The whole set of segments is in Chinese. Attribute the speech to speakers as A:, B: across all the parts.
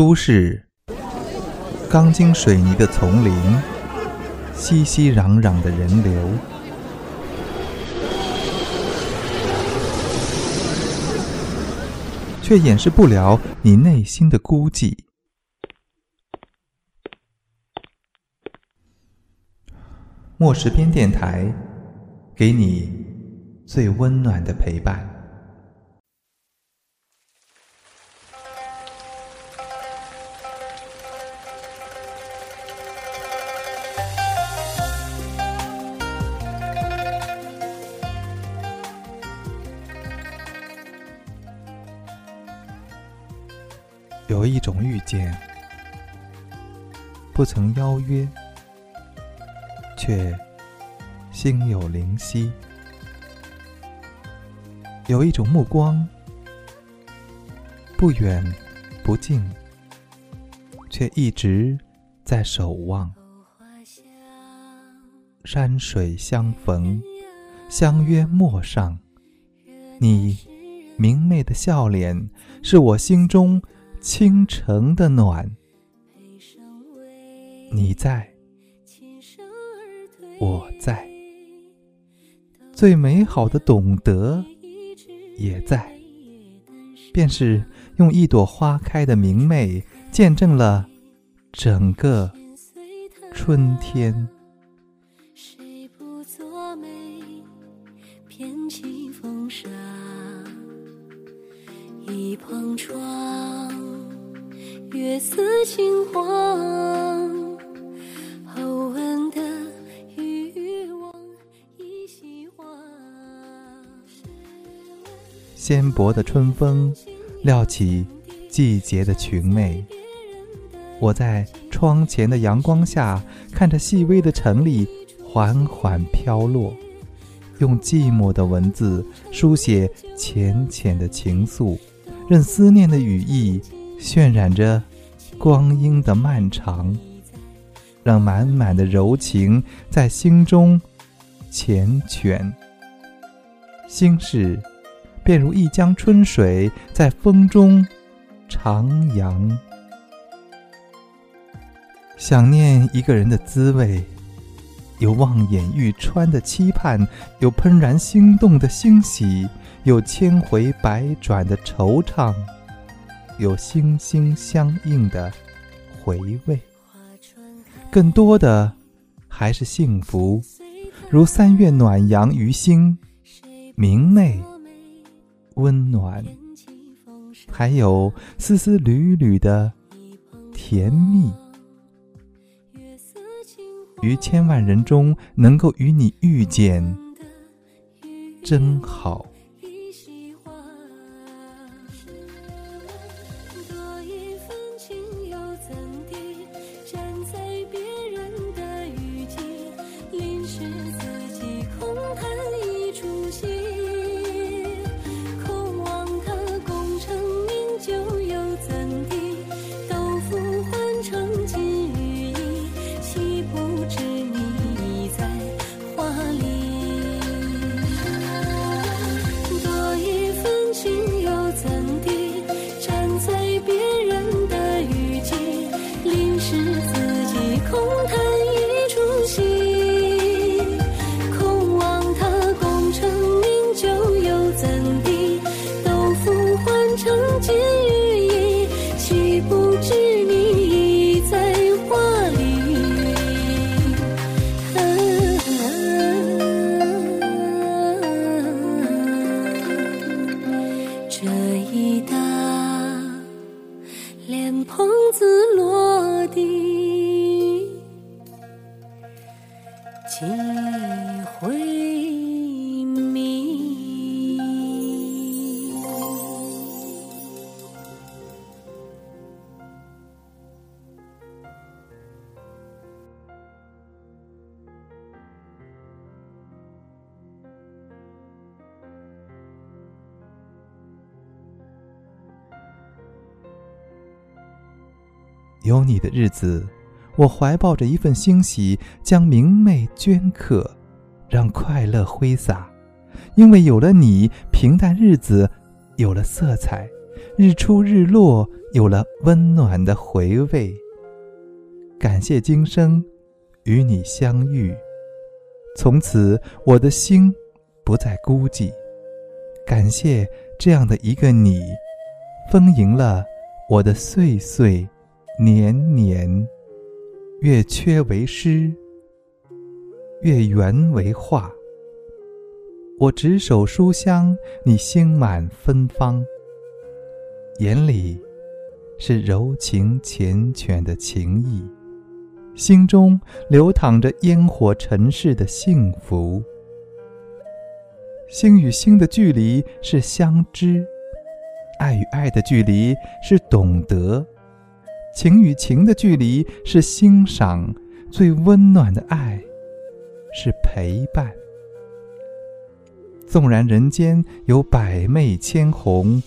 A: 都市，钢筋水泥的丛林，熙熙攘攘的人流，却掩饰不了你内心的孤寂。莫石边电台，给你最温暖的陪伴。有一种遇见，不曾邀约，却心有灵犀；有一种目光，不远不近，却一直在守望。山水相逢，相约陌上，你明媚的笑脸，是我心中。倾城的暖，你在，我在，最美好的懂得也在，便是用一朵花开的明媚，见证了整个春天。轻晃，后闻的欲望依稀话。纤薄的春风撩起季节的裙袂，我在窗前的阳光下，看着细微的尘粒缓缓飘落，用寂寞的文字书写浅浅的情愫，任思念的羽翼。渲染着光阴的漫长，让满满的柔情在心中缱绻。心事便如一江春水，在风中徜徉。想念一个人的滋味，有望眼欲穿的期盼，有怦然心动的欣喜，有千回百转的惆怅。有心心相印的回味，更多的还是幸福，如三月暖阳于心，明媚温暖，还有丝丝缕缕的甜蜜。于千万人中能够与你遇见，真好。胖子。有你的日子，我怀抱着一份欣喜，将明媚镌刻，让快乐挥洒。因为有了你，平淡日子有了色彩；日出日落有了温暖的回味。感谢今生与你相遇，从此我的心不再孤寂。感谢这样的一个你，丰盈了我的岁岁年年。月缺为诗，月圆为画。我执手书香，你心满芬芳。眼里是柔情缱绻的情意，心中流淌着烟火尘世的幸福。心与心的距离是相知，爱与爱的距离是懂得。情与情的距离是欣赏，最温暖的爱是陪伴。纵然人间有百媚千红，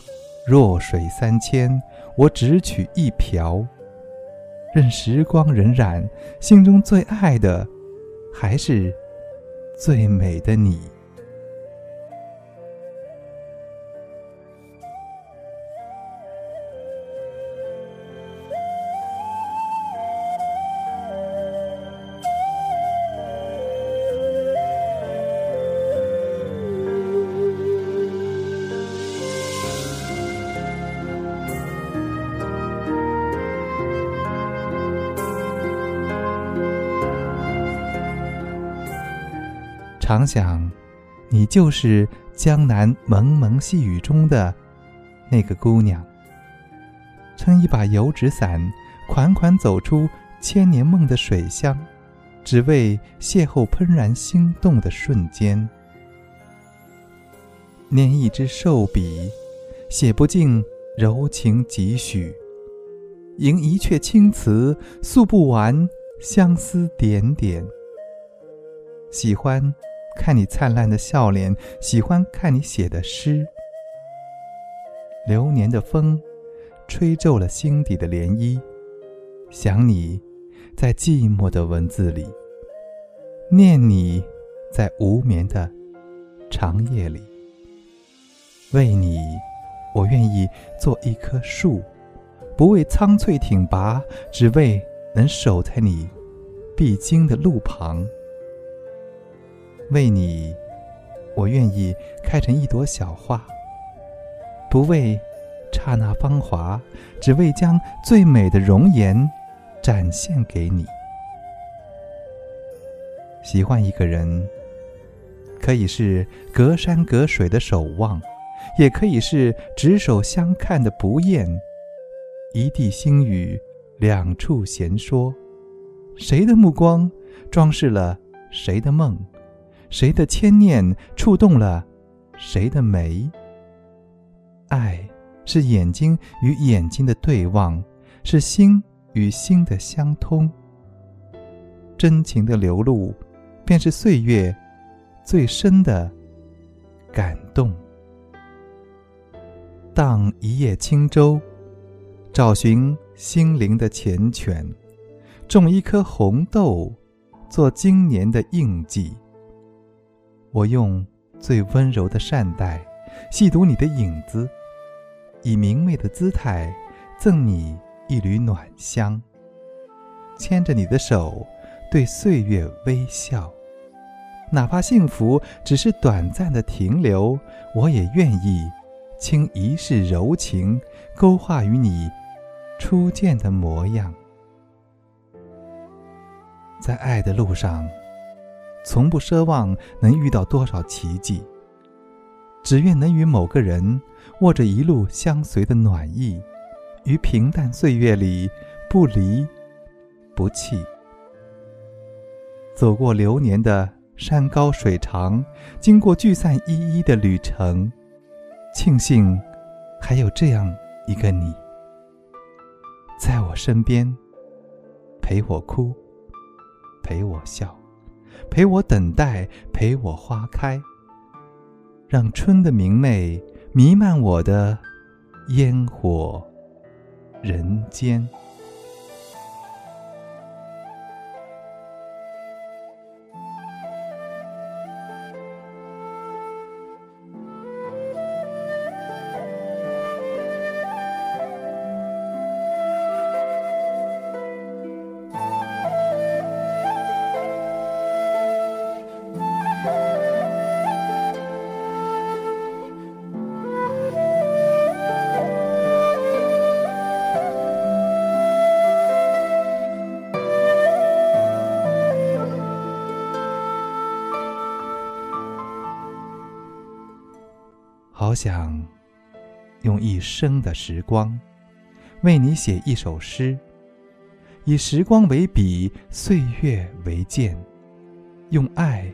A: 弱水三千，我只取一瓢。任时光荏苒，心中最爱的还是最美的你。常想，你就是江南蒙蒙细雨中的那个姑娘。撑一把油纸伞，款款走出千年梦的水乡，只为邂逅怦然心动的瞬间。拈一支瘦笔，写不尽柔情几许；吟一阙青词，诉不完相思点点。喜欢。看你灿烂的笑脸，喜欢看你写的诗。流年的风，吹皱了心底的涟漪。想你，在寂寞的文字里；念你，在无眠的长夜里。为你，我愿意做一棵树，不为苍翠挺拔，只为能守在你必经的路旁。为你，我愿意开成一朵小花，不为刹那芳华，只为将最美的容颜展现给你。喜欢一个人，可以是隔山隔水的守望，也可以是执手相看的不厌。一地星雨，两处闲说，谁的目光装饰了谁的梦？谁的牵念触动了谁的眉？爱是眼睛与眼睛的对望，是心与心的相通。真情的流露，便是岁月最深的感动。荡一叶轻舟，找寻心灵的缱绻，种一颗红豆，做今年的印记。我用最温柔的善待，细读你的影子，以明媚的姿态赠你一缕暖香。牵着你的手，对岁月微笑，哪怕幸福只是短暂的停留，我也愿意倾一世柔情，勾画与你初见的模样。在爱的路上。从不奢望能遇到多少奇迹，只愿能与某个人握着一路相随的暖意，于平淡岁月里不离不弃。走过流年的山高水长，经过聚散依依的旅程，庆幸还有这样一个你，在我身边，陪我哭，陪我笑。陪我等待，陪我花开，让春的明媚弥漫我的烟火人间。我想用一生的时光，为你写一首诗，以时光为笔，岁月为鉴，用爱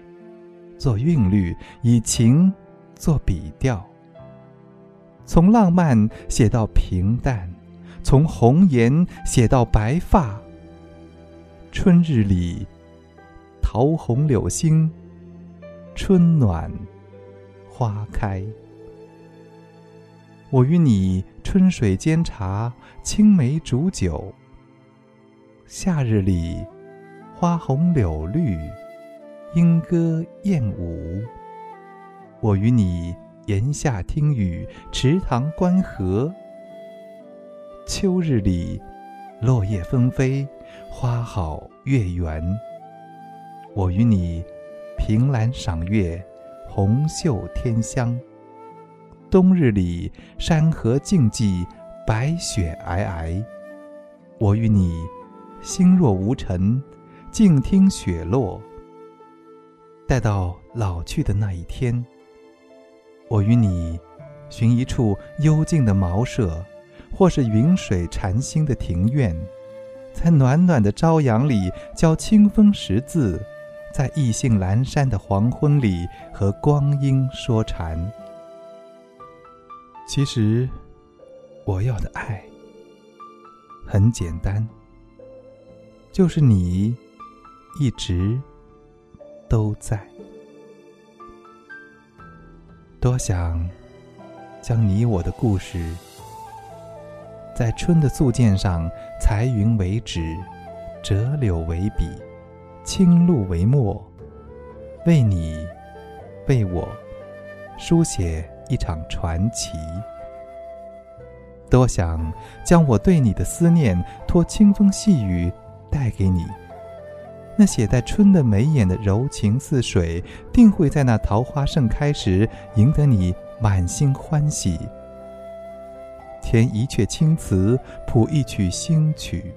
A: 做韵律，以情做笔调，从浪漫写到平淡，从红颜写到白发。春日里，桃红柳新，春暖花开。我与你春水煎茶，青梅煮酒。夏日里，花红柳绿，莺歌燕舞。我与你檐下听雨，池塘观荷。秋日里，落叶纷飞，花好月圆。我与你凭栏赏月，红袖添香。冬日里，山河静寂，白雪皑皑。我与你，心若无尘，静听雪落。待到老去的那一天，我与你，寻一处幽静的茅舍，或是云水禅心的庭院，在暖暖的朝阳里教清风识字，在意兴阑珊的黄昏里和光阴说禅。其实，我要的爱很简单，就是你一直都在。多想将你我的故事，在春的素笺上裁云为纸，折柳为笔，青露为墨，为你，为我，书写。一场传奇。多想将我对你的思念托清风细雨带给你。那写在春的眉眼的柔情似水，定会在那桃花盛开时赢得你满心欢喜。填一阙青词，谱一曲新曲，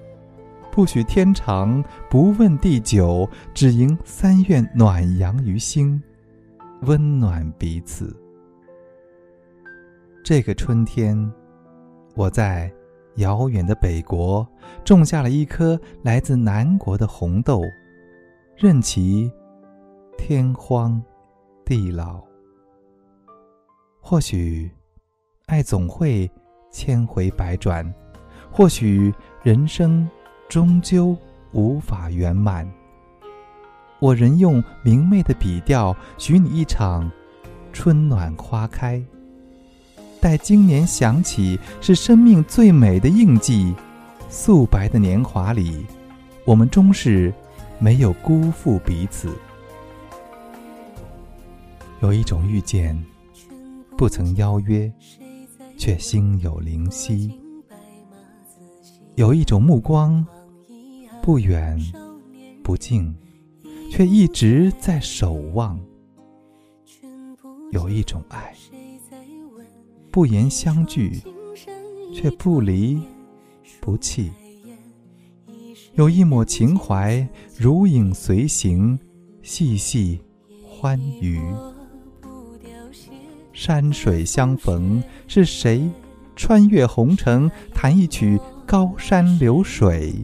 A: 不许天长，不问地久，只迎三愿暖阳于心，温暖彼此。这个春天，我在遥远的北国种下了一颗来自南国的红豆，任其天荒地老。或许，爱总会千回百转；或许，人生终究无法圆满。我仍用明媚的笔调，许你一场春暖花开。待今年想起，是生命最美的印记。素白的年华里，我们终是没有辜负彼此。有一种遇见，不曾邀约，却心有灵犀；有一种目光，不远不近，却一直在守望；有一种爱。不言相聚，却不离不弃。有一抹情怀，如影随形，细细欢愉。山水相逢，是谁穿越红尘，弹一曲高山流水？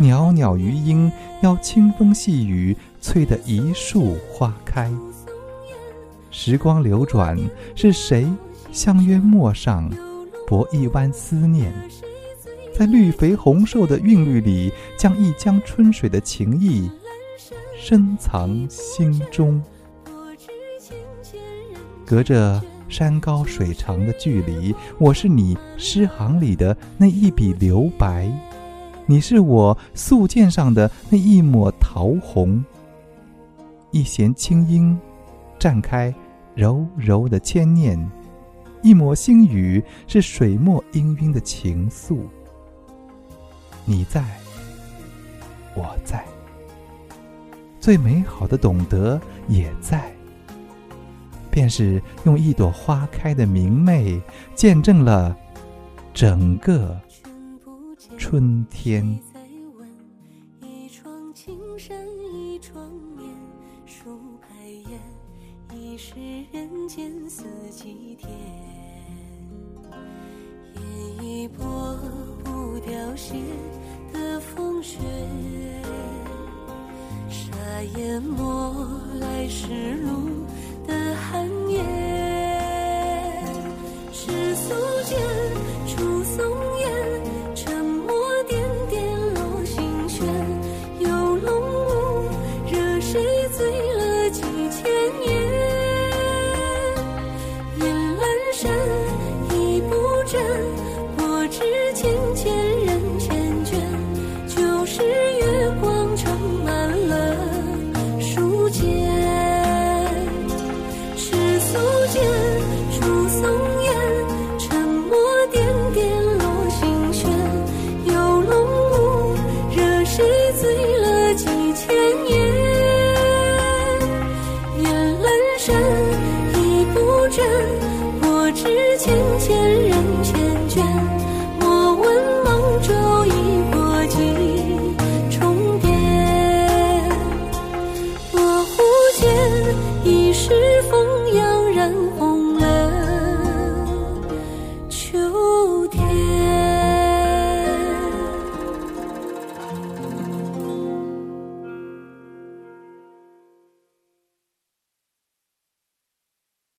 A: 袅袅余音，邀清风细雨，催得一树花开。时光流转，是谁？相约陌上，博一湾思念，在绿肥红瘦的韵律里，将一江春水的情意深藏心中。隔着山高水长的距离，我是你诗行里的那一笔留白，你是我素笺上的那一抹桃红。一弦清音，绽开柔柔的牵念。一抹星雨是水墨氤氲的情愫，你在，我在，最美好的懂得也在，便是用一朵花开的明媚，见证了整个春天。一
B: 你是人间四季天，也已拨不凋谢的风雪，沙淹没来时路的寒烟。世俗间。真